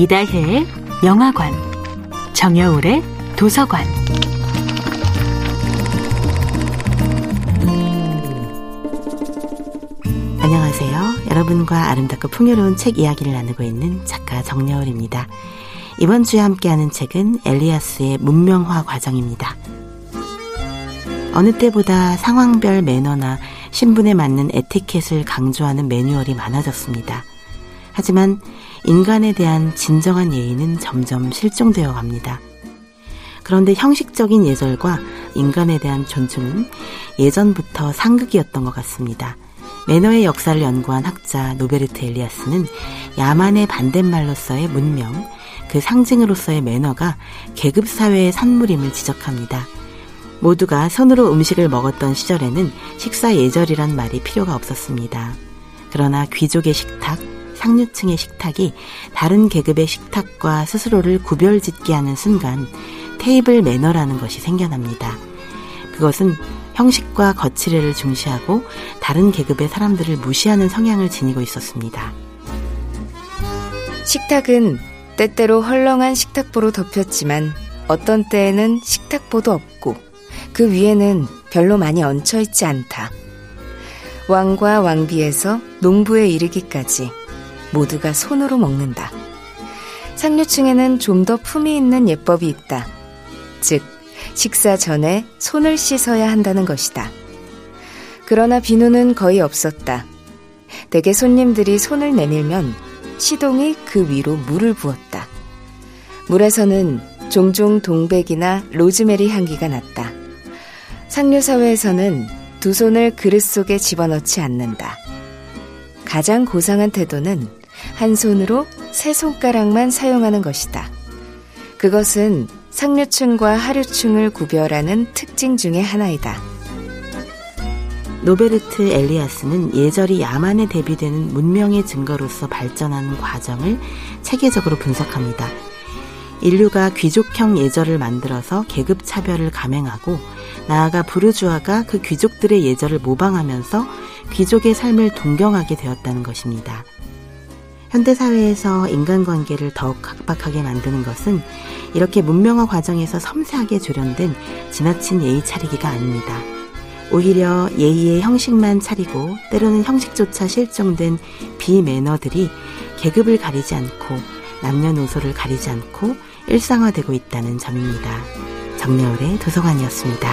이다혜의 영화관, 정여울의 도서관. 안녕하세요. 여러분과 아름답고 풍요로운 책 이야기를 나누고 있는 작가 정여울입니다. 이번 주에 함께하는 책은 엘리아스의 문명화 과정입니다. 어느 때보다 상황별 매너나 신분에 맞는 에티켓을 강조하는 매뉴얼이 많아졌습니다. 하지만 인간에 대한 진정한 예의는 점점 실종되어 갑니다. 그런데 형식적인 예절과 인간에 대한 존중은 예전부터 상극이었던 것 같습니다. 매너의 역사를 연구한 학자 노베르트 엘리아스는 야만의 반대말로서의 문명, 그 상징으로서의 매너가 계급 사회의 산물임을 지적합니다. 모두가 손으로 음식을 먹었던 시절에는 식사 예절이란 말이 필요가 없었습니다. 그러나 귀족의 식탁, 상류층의 식탁이 다른 계급의 식탁과 스스로를 구별 짓게 하는 순간 테이블 매너라는 것이 생겨납니다. 그것은 형식과 거칠애를 중시하고 다른 계급의 사람들을 무시하는 성향을 지니고 있었습니다. 식탁은 때때로 헐렁한 식탁보로 덮였지만 어떤 때에는 식탁보도 없고 그 위에는 별로 많이 얹혀 있지 않다. 왕과 왕비에서 농부에 이르기까지 모두가 손으로 먹는다. 상류층에는 좀 더 품이 있는 예법이 있다. 즉, 식사 전에 손을 씻어야 한다는 것이다. 그러나 비누는 거의 없었다. 대개 손님들이 손을 내밀면 시동이 그 위로 물을 부었다. 물에서는 종종 동백이나 로즈메리 향기가 났다. 상류 사회에서는 두 손을 그릇 속에 집어넣지 않는다. 가장 고상한 태도는 한 손으로 세 손가락만 사용하는 것이다. 그것은 상류층과 하류층을 구별하는 특징 중의 하나이다. 노베르트 엘리아스는 예절이 야만에 대비되는 문명의 증거로서 발전하는 과정을 체계적으로 분석합니다. 인류가 귀족형 예절을 만들어서 계급 차별을 감행하고 나아가 부르주아가 그 귀족들의 예절을 모방하면서 귀족의 삶을 동경하게 되었다는 것입니다. 현대사회에서 인간관계를 더욱 각박하게 만드는 것은 이렇게 문명화 과정에서 섬세하게 조련된 지나친 예의 차리기가 아닙니다. 오히려 예의의 형식만 차리고 때로는 형식조차 실종된 비매너들이 계급을 가리지 않고 남녀노소를 가리지 않고 일상화되고 있다는 점입니다. 정여울의 도서관이었습니다.